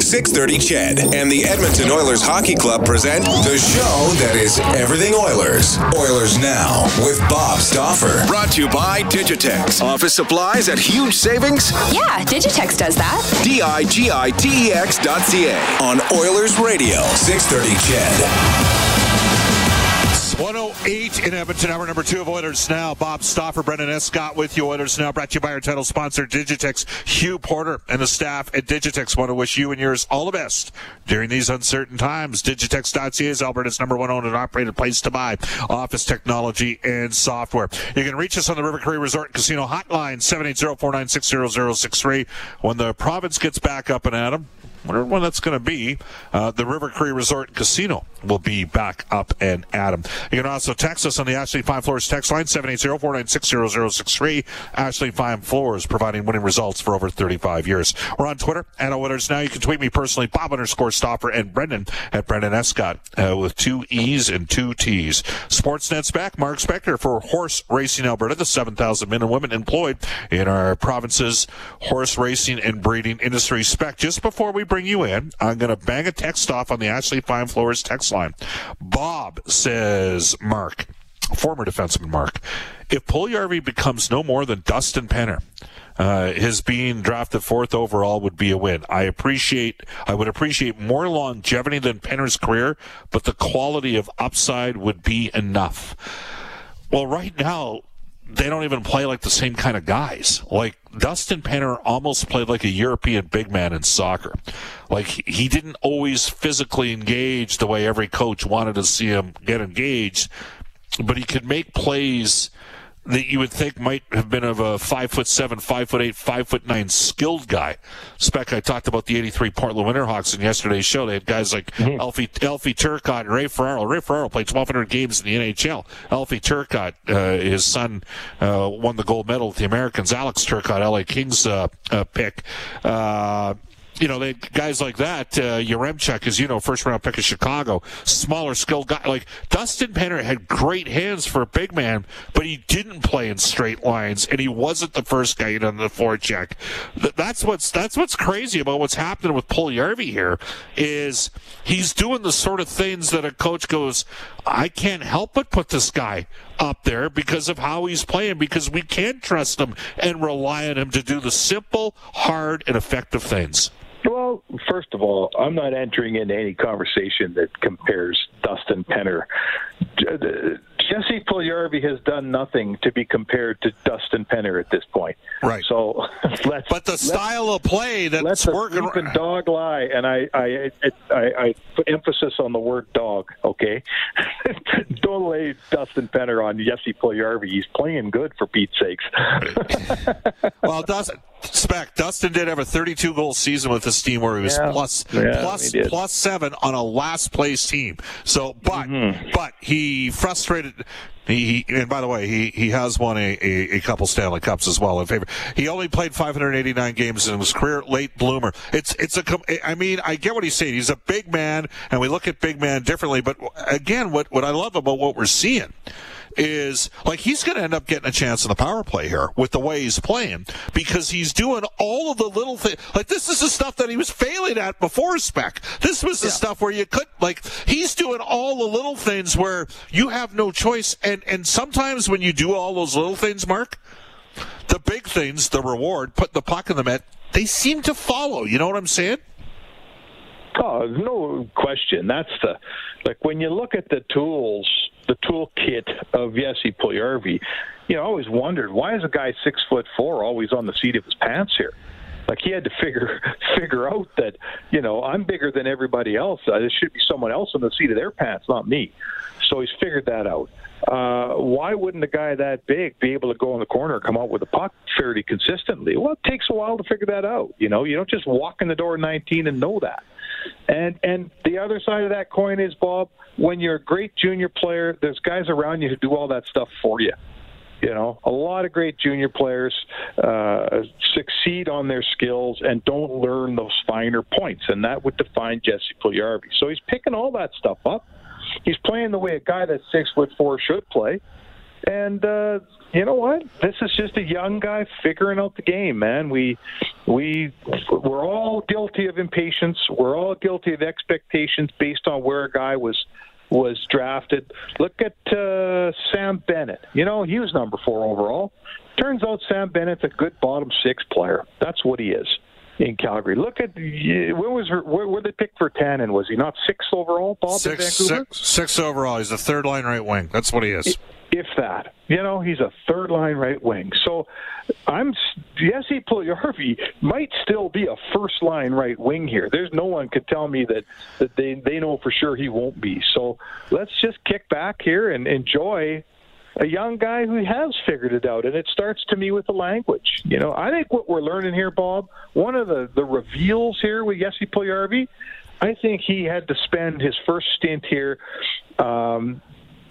630 CHED and the Edmonton Oilers Hockey Club present the show that is everything Oilers. Oilers Now with Bob Stauffer. Brought to you by Digitex. Office supplies at huge savings? Yeah, Digitex does that. D-I-G-I-T-E-X dot C-A. On Oilers Radio, 630 CHED. 108 in Edmonton, hour number two of Oilers Now. Bob Stauffer, Brendan Escott with you. Oilers Now brought to you by our title sponsor, Digitex. Hugh Porter and the staff at Digitex want to wish you and yours all the best during these uncertain times. Digitex.ca is Alberta's number one owned and operated place to buy office technology and software. You can reach us on the River Cree Resort Casino hotline, 780-496-0063. When the province gets back up and at them, wonder when that's going to be. Uh, the River Cree Resort Casino will be back up and at them. You can also text us on the Ashley Fine Floors text line, 780-496-0063. Ashley Fine Floors, providing winning results for over 35 years. We're on Twitter, at Winners Now. You can tweet me personally, Bob underscore Stauffer and Brendan at Brendan Escott, uh, with two E's and two T's. Sportsnet's back. Mark Spector for Horse Racing Alberta, the 7,000 men and women employed in our province's horse racing and breeding industry spec. Just before we bring you in, I'm going to bang a text off on the Ashley Fine Floors text line. Bob says, Mark, former defenseman Mark, if Puljujarvi becomes no more than Dustin Penner, uh, his being drafted fourth overall would be a win. I appreciate, I would appreciate more longevity than Penner's career, but the quality of upside would be enough. Well, right now, they don't even play like the same kind of guys. Like Dustin Penner almost played like a European big man in soccer. Like he didn't always physically engage the way every coach wanted to see him get engaged, but he could make plays that you would think might have been of a five foot seven, five foot eight, five foot nine skilled guy. Spec, I talked about the 83 Portland Winterhawks in yesterday's show. They had guys like mm-hmm. Alfie, Alfie Turcotte and Ray Ferraro. Ray Ferraro played 1,200 games in the NHL. Alfie Turcotte, uh, his son, uh, won the gold medal with the Americans. Alex Turcotte, LA Kings uh, uh pick. You know, they guys like that, uh, Yaremchuk, as you know, first round pick of Chicago, smaller skilled guy. Like Dustin Penner had great hands for a big man, but he didn't play in straight lines, and he wasn't the first guy in on the forecheck. That's what's that's what's crazy about what's happening with Puljujarvi here is he's doing the sort of things that a coach goes, I can't help but put this guy up there because of how he's playing, because we can trust him and rely on him to do the simple, hard, and effective things. Well, first of all, I'm not entering into any conversation that compares Dustin Penner. Uh, Jesse Puljujarvi has done nothing to be compared to Dustin Penner at this point. Right. So let's. But the style of play that's working. Let the dog lie, and I, I, I, I, put emphasis on the word dog. Okay. Don't lay Dustin Penner on Jesse Puljujarvi. He's playing good for Pete's sakes. well, Dustin. Spec, Dustin did have a 32 goal season with this team where he was yeah. plus, yeah, plus, plus seven on a last place team. So, but, mm-hmm. but he frustrated. He, and by the way, he, he has won a, a, a, couple Stanley Cups as well in favor. He only played 589 games in his career, late bloomer. It's, it's a, I mean, I get what he's saying. He's a big man and we look at big man differently, but again, what, what I love about what we're seeing is like he's going to end up getting a chance in the power play here with the way he's playing because he's doing all of the little things. Like this is the stuff that he was failing at before spec. This was the yeah. stuff where you could like he's doing all the little things where you have no choice. And and sometimes when you do all those little things, Mark, the big things, the reward, put the puck in the net, they seem to follow. You know what I'm saying? Oh, no question. That's the like when you look at the tools the toolkit of Jesse Puljujarvi, you know, I always wondered why is a guy six foot four always on the seat of his pants here? Like he had to figure figure out that you know I'm bigger than everybody else. There should be someone else on the seat of their pants, not me. So he's figured that out. Uh, why wouldn't a guy that big be able to go in the corner come out with a puck fairly consistently? Well, it takes a while to figure that out. You know, you don't just walk in the door at 19 and know that. And and the other side of that coin is Bob, when you're a great junior player, there's guys around you who do all that stuff for you. You know, a lot of great junior players uh, succeed on their skills and don't learn those finer points, and that would define Jesse Puljujarvi. So he's picking all that stuff up. He's playing the way a guy that's six foot four should play. And uh, you know what? This is just a young guy figuring out the game, man. We we we're all guilty of impatience. We're all guilty of expectations based on where a guy was was drafted. Look at uh, Sam Bennett. You know, he was number four overall. Turns out Sam Bennett's a good bottom six player. That's what he is in Calgary. Look at where was where, where they picked Virtanen? Was he not sixth overall? Bob six, in Vancouver. Six, sixth overall. He's a third line right wing. That's what he is. If that, you know, he's a third line right wing. So I'm Jesse Puljujarvi might still be a first line right wing here. There's no one could tell me that that they they know for sure he won't be. So let's just kick back here and enjoy a young guy who has figured it out. And it starts to me with the language. You know, I think what we're learning here, Bob, one of the, the reveals here with Jesse Puljujarvi, I think he had to spend his first stint here um,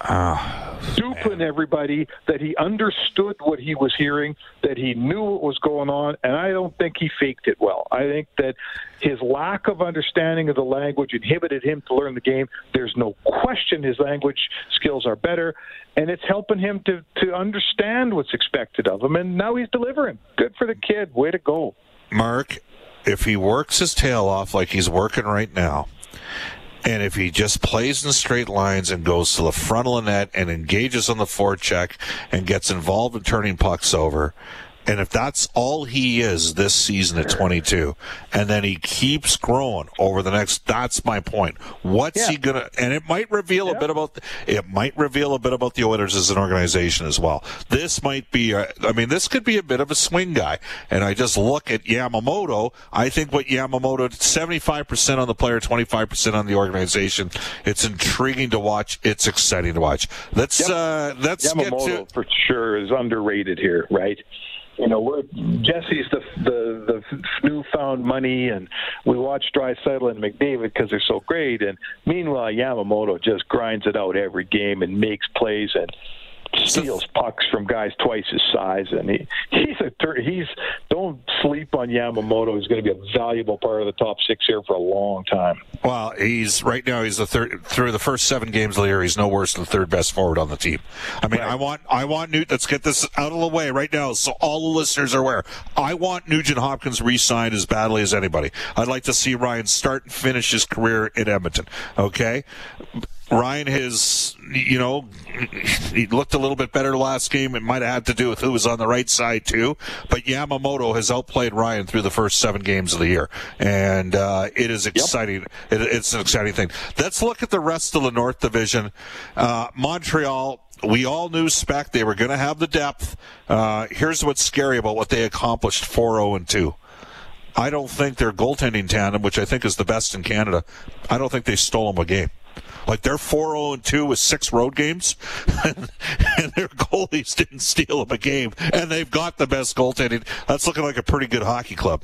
Oh, duping everybody that he understood what he was hearing, that he knew what was going on, and I don't think he faked it well. I think that his lack of understanding of the language inhibited him to learn the game. There's no question his language skills are better, and it's helping him to to understand what's expected of him. And now he's delivering. Good for the kid. Way to go. Mark, if he works his tail off like he's working right now, and if he just plays in straight lines and goes to the front of the net and engages on the forecheck and gets involved in turning pucks over, and if that's all he is this season at 22, and then he keeps growing over the next, that's my point. What's Yeah. he gonna? And it might reveal a bit about. It might reveal a bit about the Oilers as an organization as well. This might be. A, I mean, this could be a bit of a swing guy. And I just look at Yamamoto. I think what Yamamoto, 75% on the player, 25% on the organization. It's intriguing to watch. It's exciting to watch. Let's Yep. uh, let's get to. For sure is underrated here, right? You know, we're, Jesse's the, the the newfound money, and we watch Draisaitl and McDavid because they're so great. And meanwhile, Yamamoto just grinds it out every game and makes plays and steals pucks from guys twice his size. And he he's a tur- he's don't sleep on Yamamoto. He's going to be a valuable part of the top six here for a long time. Well, he's right now. He's the third through the first seven games of the year. He's no worse than the third best forward on the team. I mean, I want I want Nugent. Let's get this out of the way right now, so all the listeners are aware. I want Nugent Hopkins re-signed as badly as anybody. I'd like to see Ryan start and finish his career in Edmonton. Okay. Ryan has, you know, he looked a little bit better last game. It might have had to do with who was on the right side too. But Yamamoto has outplayed Ryan through the first seven games of the year, and uh, it is exciting. It, it's an exciting thing. Let's look at the rest of the North Division. Uh, Montreal. We all knew spec they were going to have the depth. Uh, here's what's scary about what they accomplished 4-0 and 2. I don't think their goaltending tandem, which I think is the best in Canada, I don't think they stole them a game. Like they're 4 0 and 2 with six road games, and, and their goalies didn't steal them a game, and they've got the best goaltending. That's looking like a pretty good hockey club.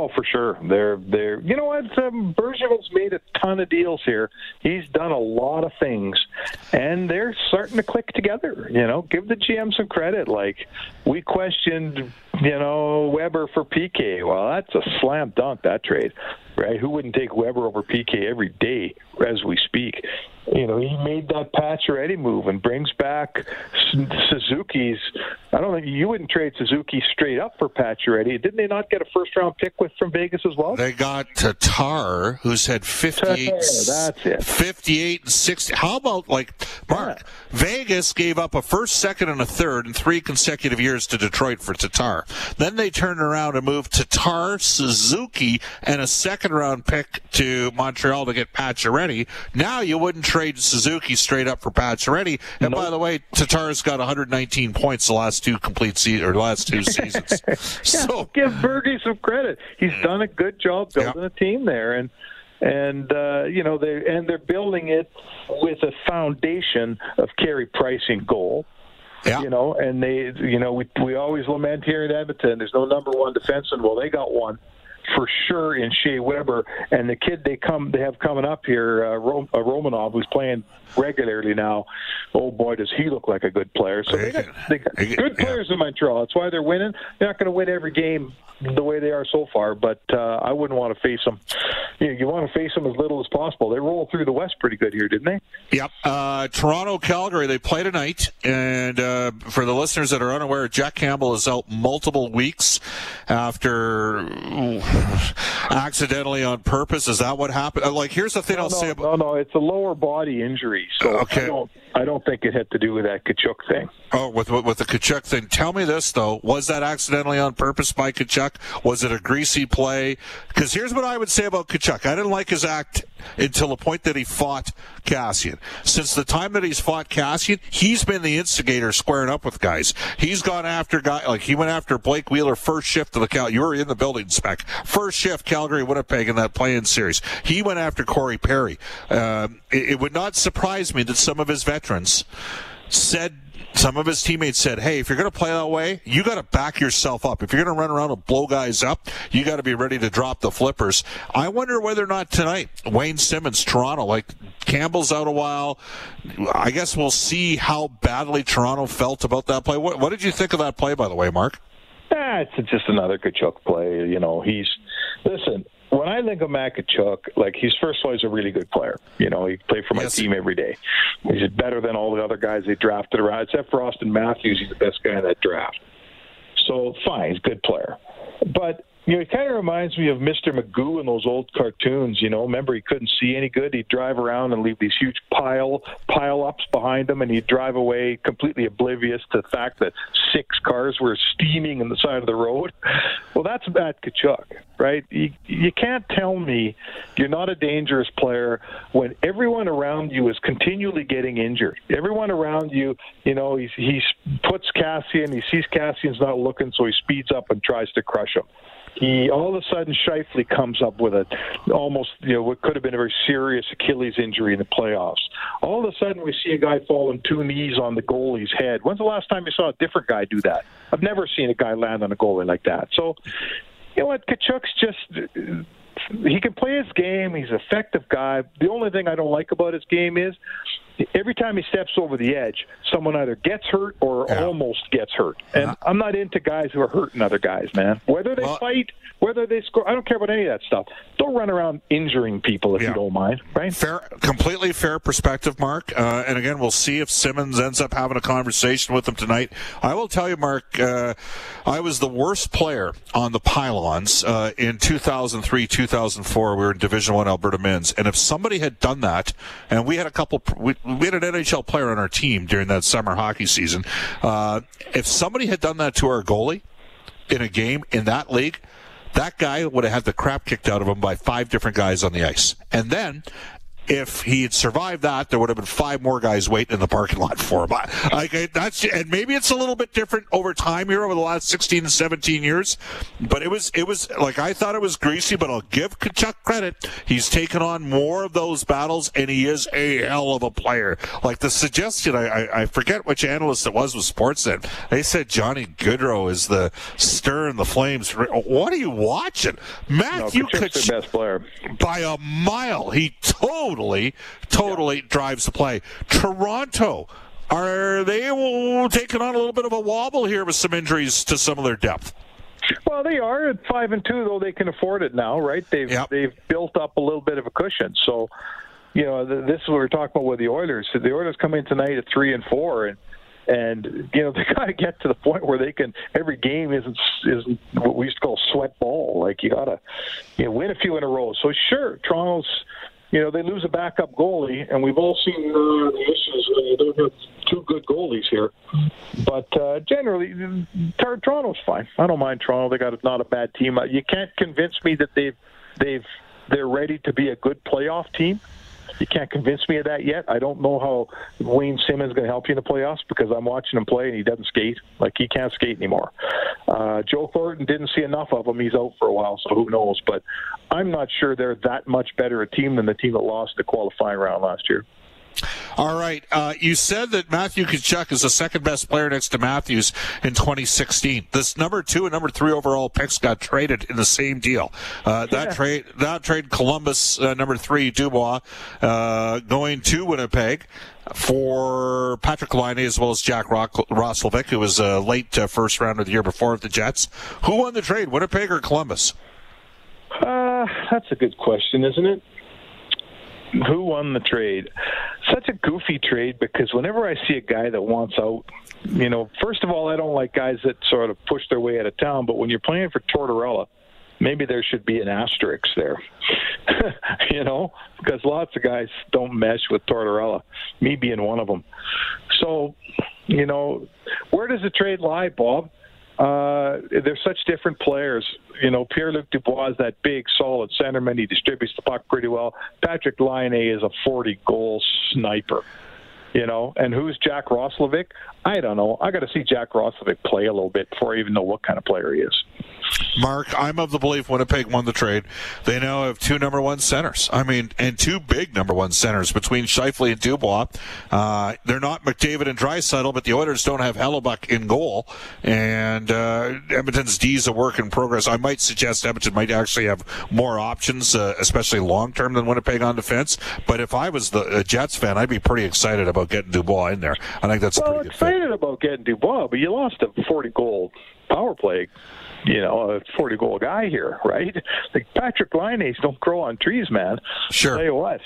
Oh, for sure. They're they're. You know what? Um, Bergevin's made a ton of deals here. He's done a lot of things, and they're starting to click together. You know, give the GM some credit. Like we questioned, you know, Weber for PK. Well, that's a slam dunk that trade, right? Who wouldn't take Weber over PK every day as we speak? You know, he made that patch Pacioretty move and brings back Suzuki's. I don't think you wouldn't trade Suzuki straight up for patch Pacioretty. Didn't they not get a first round pick with from Vegas as well? They got Tatar, who's had 58, Tatar, that's it. 58 and 60. How about, like, Mark, Vegas gave up a first, second, and a third in three consecutive years to Detroit for Tatar. Then they turned around and moved Tatar, Suzuki, and a second round pick to Montreal to get Pacioretty. Now you wouldn't trade Suzuki straight up for Pacioretty. And by the way, Tatar's got 119 points the last two complete or last two seasons. so give Bergie some credit. He's done a good job building Yeah. a team there, and and uh, you know they and they're building it with a foundation of Carey Price in goal. yeah. You know, and they, you know, we we always lament here in Edmonton. There's no number one defenseman. Well, they got one. For sure in Shea Weber, and the kid they come they have coming up here, uh, Rom- uh, Romanov, who's playing regularly now. Oh boy, does he look like a good player! So they got, they got good players in Montreal. That's why they're winning. They're not going to win every game the way they are so far, but uh, I wouldn't want to face them. You, know, you want to face them as little as possible. They roll through the West pretty good here, didn't they? Yep. Uh, Toronto, Calgary, they play tonight. And uh, for the listeners that are unaware, Jack Campbell is out multiple weeks after accidentally on purpose. Is that what happened? Uh, like, here's the thing no, I'll no, say about. No, no, it's a lower body injury. So Okay. I don't, I don't think it had to do with that Tkachuk thing. Oh, with with the Tkachuk thing. Tell me this though: was that accidentally on purpose by Tkachuk? Was it a greasy play? Because here's what I would say about Tkachuk: I didn't like his act until the point that he fought Kassian. Since the time that he's fought Kassian, he's been the instigator, squaring up with guys. He's gone after guy like he went after Blake Wheeler first shift of the count. You were in the building, spec first shift Calgary Winnipeg in that play-in series. He went after Corey Perry. Um, it, it would not surprise me that some of his veterans said some of his teammates said, "Hey, if you're going to play that way, you got to back yourself up. If you're going to run around and blow guys up, you got to be ready to drop the flippers." I wonder whether or not tonight Wayne Simmonds, Toronto, like Campbell's out a while. I guess we'll see how badly Toronto felt about that play. What, what did you think of that play, by the way, Mark? Ah, it's just another Tkachuk play. You know, he's listen. When I think of Matt Tkachuk, like he's first of all, he's a really good player. You know, he played for my Yes. team every day. He's better than all the other guys they drafted around, except for Auston Matthews. He's the best guy in that draft. So fine, he's a good player. But you know, it kind of reminds me of Mr. Magoo in those old cartoons. You know, remember he couldn't see any good. He'd drive around and leave these huge pile pile ups behind him, and he'd drive away completely oblivious to the fact that six cars were steaming in the side of the road. Well, that's Matt Tkachuk, right? You, you can't tell me you're not a dangerous player when everyone around you is continually getting injured. Everyone around you, you know, he's, he puts Kassian, he sees Kassian's not looking, so he speeds up and tries to crush him. He all of a sudden Scheifele comes up with a almost you know what could have been a very serious Achilles injury in the playoffs. All of a sudden we see a guy fall on two knees on the goalie's head. When's the last time you saw a different guy do that? I've never seen a guy land on a goalie like that. So you know what, Tkachuk's just he can play his game. He's an effective guy. The only thing I don't like about his game is every time he steps over the edge, someone either gets hurt or Yeah. almost gets hurt. And I'm not into guys who are hurting other guys, man. Whether they Well- fight, whether they score, I don't care about any of that stuff. Don't run around injuring people if Yeah. you don't mind, right? Fair, completely fair perspective, Mark. Uh, and again, we'll see if Simmonds ends up having a conversation with him tonight. I will tell you, Mark, uh, I was the worst player on the pylons uh, in 2003, 2004. We were in Division One Alberta Men's, and if somebody had done that, and we had a couple, we, we had an NHL player on our team during that summer hockey season. Uh, if somebody had done that to our goalie in a game in that league, that guy would have had the crap kicked out of him by five different guys on the ice. And then, if he had survived that, there would have been five more guys waiting in the parking lot for him. Like that's, and maybe it's a little bit different over time here over the last 16 to 17 years. But it was, it was like I thought it was greasy, but I'll give Tkachuk credit. He's taken on more of those battles, and he is a hell of a player. Like the suggestion, I, I, I forget which analyst it was with Sportsnet. They said Johnny Gaudreau is the stir in the flames. What are you watching, No, Matthew Tkachuk's Tkachuk? their best player. by a mile. He totally, totally drives the play. Toronto, are they taking on a little bit of a wobble here with some injuries to some of their depth? Well, they are at five and two, though they can afford it now, right? They've Yep. they've built up a little bit of a cushion. So, you know, this is what we're talking about with the Oilers. The Oilers come in tonight at three and four, and and you know they got to get to the point where they can. Every game isn't isn't what we used to call sweat ball. Like you got to you know win a few in a row. So sure, Toronto's. You know they lose a backup goalie, and we've all seen uh, the issues when you don't have two good goalies here. But uh, generally, Tor- Toronto's fine. I don't mind Toronto. They got not a bad team. Uh, You can't convince me that they've they've they're ready to be a good playoff team. You can't convince me of that yet. I don't know how Wayne Simmonds is going to help you in the playoffs because I'm watching him play and he doesn't skate. Like he can't skate anymore. Uh, Joe Thornton didn't see enough of him. He's out for a while, so who knows? But I'm not sure they're that much better a team than the team that lost the qualifying round last year. All right. Uh, you said that Matthew Tkachuk is the second best player next to Matthews in 2016. This number two and number three overall picks got traded in the same deal. Uh, that yeah. trade, that trade, Columbus uh, number three Dubois uh, going to Winnipeg for Patrick Laine as well as Jack Roslovic, who was a late uh, first rounder the year before of the Jets. Who won the trade, Winnipeg or Columbus? Uh, that's a good question, isn't it? Who won the trade? Such a goofy trade because whenever I see a guy that wants out, you know, first of all, I don't like guys that sort of push their way out of town. But when you're playing for Tortorella, maybe there should be an asterisk there, you know, because lots of guys don't mesh with Tortorella, me being one of them. So, you know, where does the trade lie, Bob? Uh, they're such different players. You know, Pierre Luc Dubois is that big, solid centerman. He distributes the puck pretty well. Patrick Laine is a 40 goal sniper. You know, and who's Jack Roslovic? I don't know. I got to see Jack Roslovic play a little bit before I even know what kind of player he is. Mark, I'm of the belief Winnipeg won the trade. They now have two number one centers. I mean, and two big number one centers between Scheifele and Dubois. Uh, they're not McDavid and Draisaitl, but the Oilers don't have Hellebuyck in goal. And uh, Edmonton's D is a work in progress. I might suggest Edmonton might actually have more options, uh, especially long term, than Winnipeg on defense. But if I was the Jets fan, I'd be pretty excited about getting Dubois in there. I think that's well, a pretty good excited about getting Dubois, but you lost a 40 goal power play you know, a 40 goal guy here, right? Like Patrik Laine's don't grow on trees, man. Sure. I'll tell you what.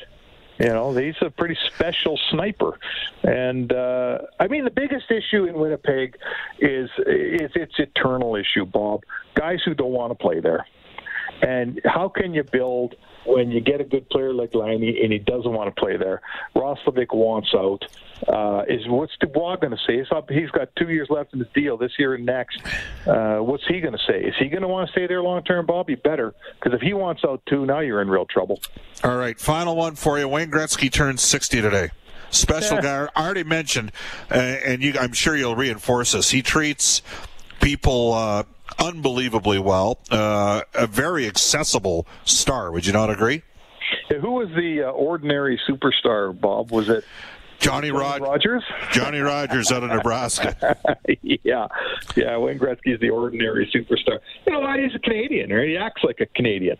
You know, he's a pretty special sniper. And uh, I mean, the biggest issue in Winnipeg is, is its eternal issue, Bob. Guys who don't want to play there. And how can you build when you get a good player like Laine and he doesn't want to play there? Roslovic wants out. Uh, is what's Dubois going to say? He's, up, he's got two years left in his deal this year and next. Uh, what's he going to say? Is he going to want to stay there long term, Bob? You better, because if he wants out too, now you're in real trouble. All right, final one for you. Wayne Gretzky turns 60 today special guy. I already mentioned, uh, and you, I'm sure you'll reinforce this. He treats people uh, unbelievably well. Uh, a very accessible star. Would you not agree? Yeah, who was the uh, ordinary superstar, Bob? Was it Johnny Rod- Rodgers? Johnny Rodgers out of Nebraska. yeah, yeah. Wayne Gretzky is the ordinary superstar. You know, he's a Canadian, right? He acts like a Canadian.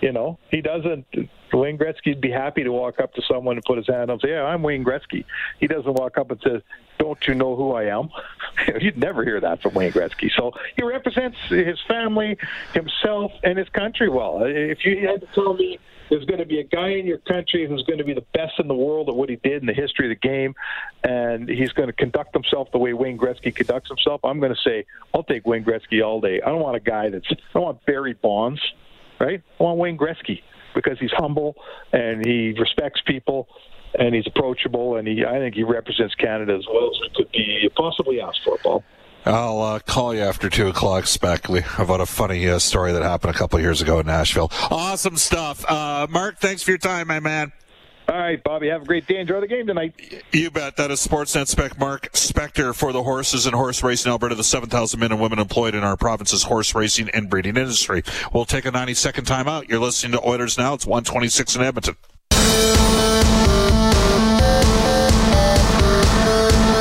You know, he doesn't. Wayne Gretzky'd be happy to walk up to someone and put his hand up and say, "Yeah, I'm Wayne Gretzky." He doesn't walk up and says, "Don't you know who I am?" You'd never hear that from Wayne Gretzky. So he represents his family, himself, and his country well. If you had to tell me there's going to be a guy in your country who's going to be the best in the world at what he did in the history of the game, and he's going to conduct himself the way Wayne Gretzky conducts himself, I'm going to say, I'll take Wayne Gretzky all day. I don't want a guy that's, I don't want Barry Bonds right? I want Wayne Gretzky because he's humble and he respects people and he's approachable and he I think he represents Canada as well as we could be possibly asked for, Paul. I'll uh, call you after two o'clock, Speckley, about a funny uh, story that happened a couple years ago in Nashville. Awesome stuff, uh, Mark. Thanks for your time, my man. All right, Bobby. Have a great day. Enjoy the game tonight. You bet. That is Sportsnet spec Mark Spector for the horses and horse racing Alberta, the 7,000 men and women employed in our province's horse racing and breeding industry. We'll take a 90 second timeout. You're listening to Oilers Now. It's 126 in Edmonton.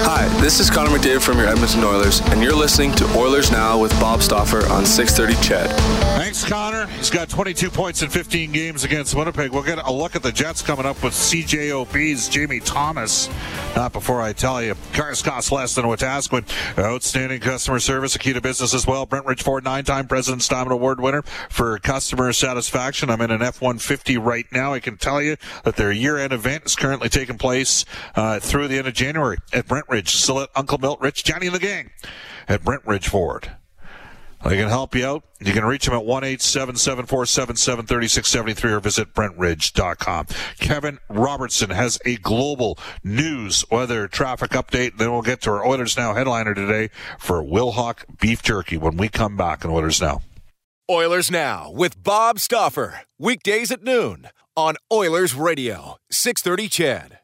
Hi, this is Connor McDavid from your Edmonton Oilers, and you're listening to Oilers Now with Bob Stauffer on 630 CHED. Connor. He's got 22 points in 15 games against Winnipeg. We'll get a look at the Jets coming up with CJOB's Jamie Thomas. Not before I tell you, cars cost less than Wetaskiwin. Outstanding customer service, a key to business as well. Brent Ridgeford, nine-time President's Diamond Award winner for customer satisfaction. I'm in an F-150 right now. I can tell you that their year-end event is currently taking place uh, through the end of January at Brent Ridge. Still at Uncle Milt Rich, Johnny and the gang at Brent Ridge Ford. They can help you out. You can reach them at 1 3673 or visit BrentRidge.com. Kevin Robertson has a global news weather traffic update. Then we'll get to our Oilers Now headliner today for Wilhauk Beef Jerky when we come back on Oilers Now. Oilers Now with Bob Stauffer. Weekdays at noon on Oilers Radio, 630 CHED.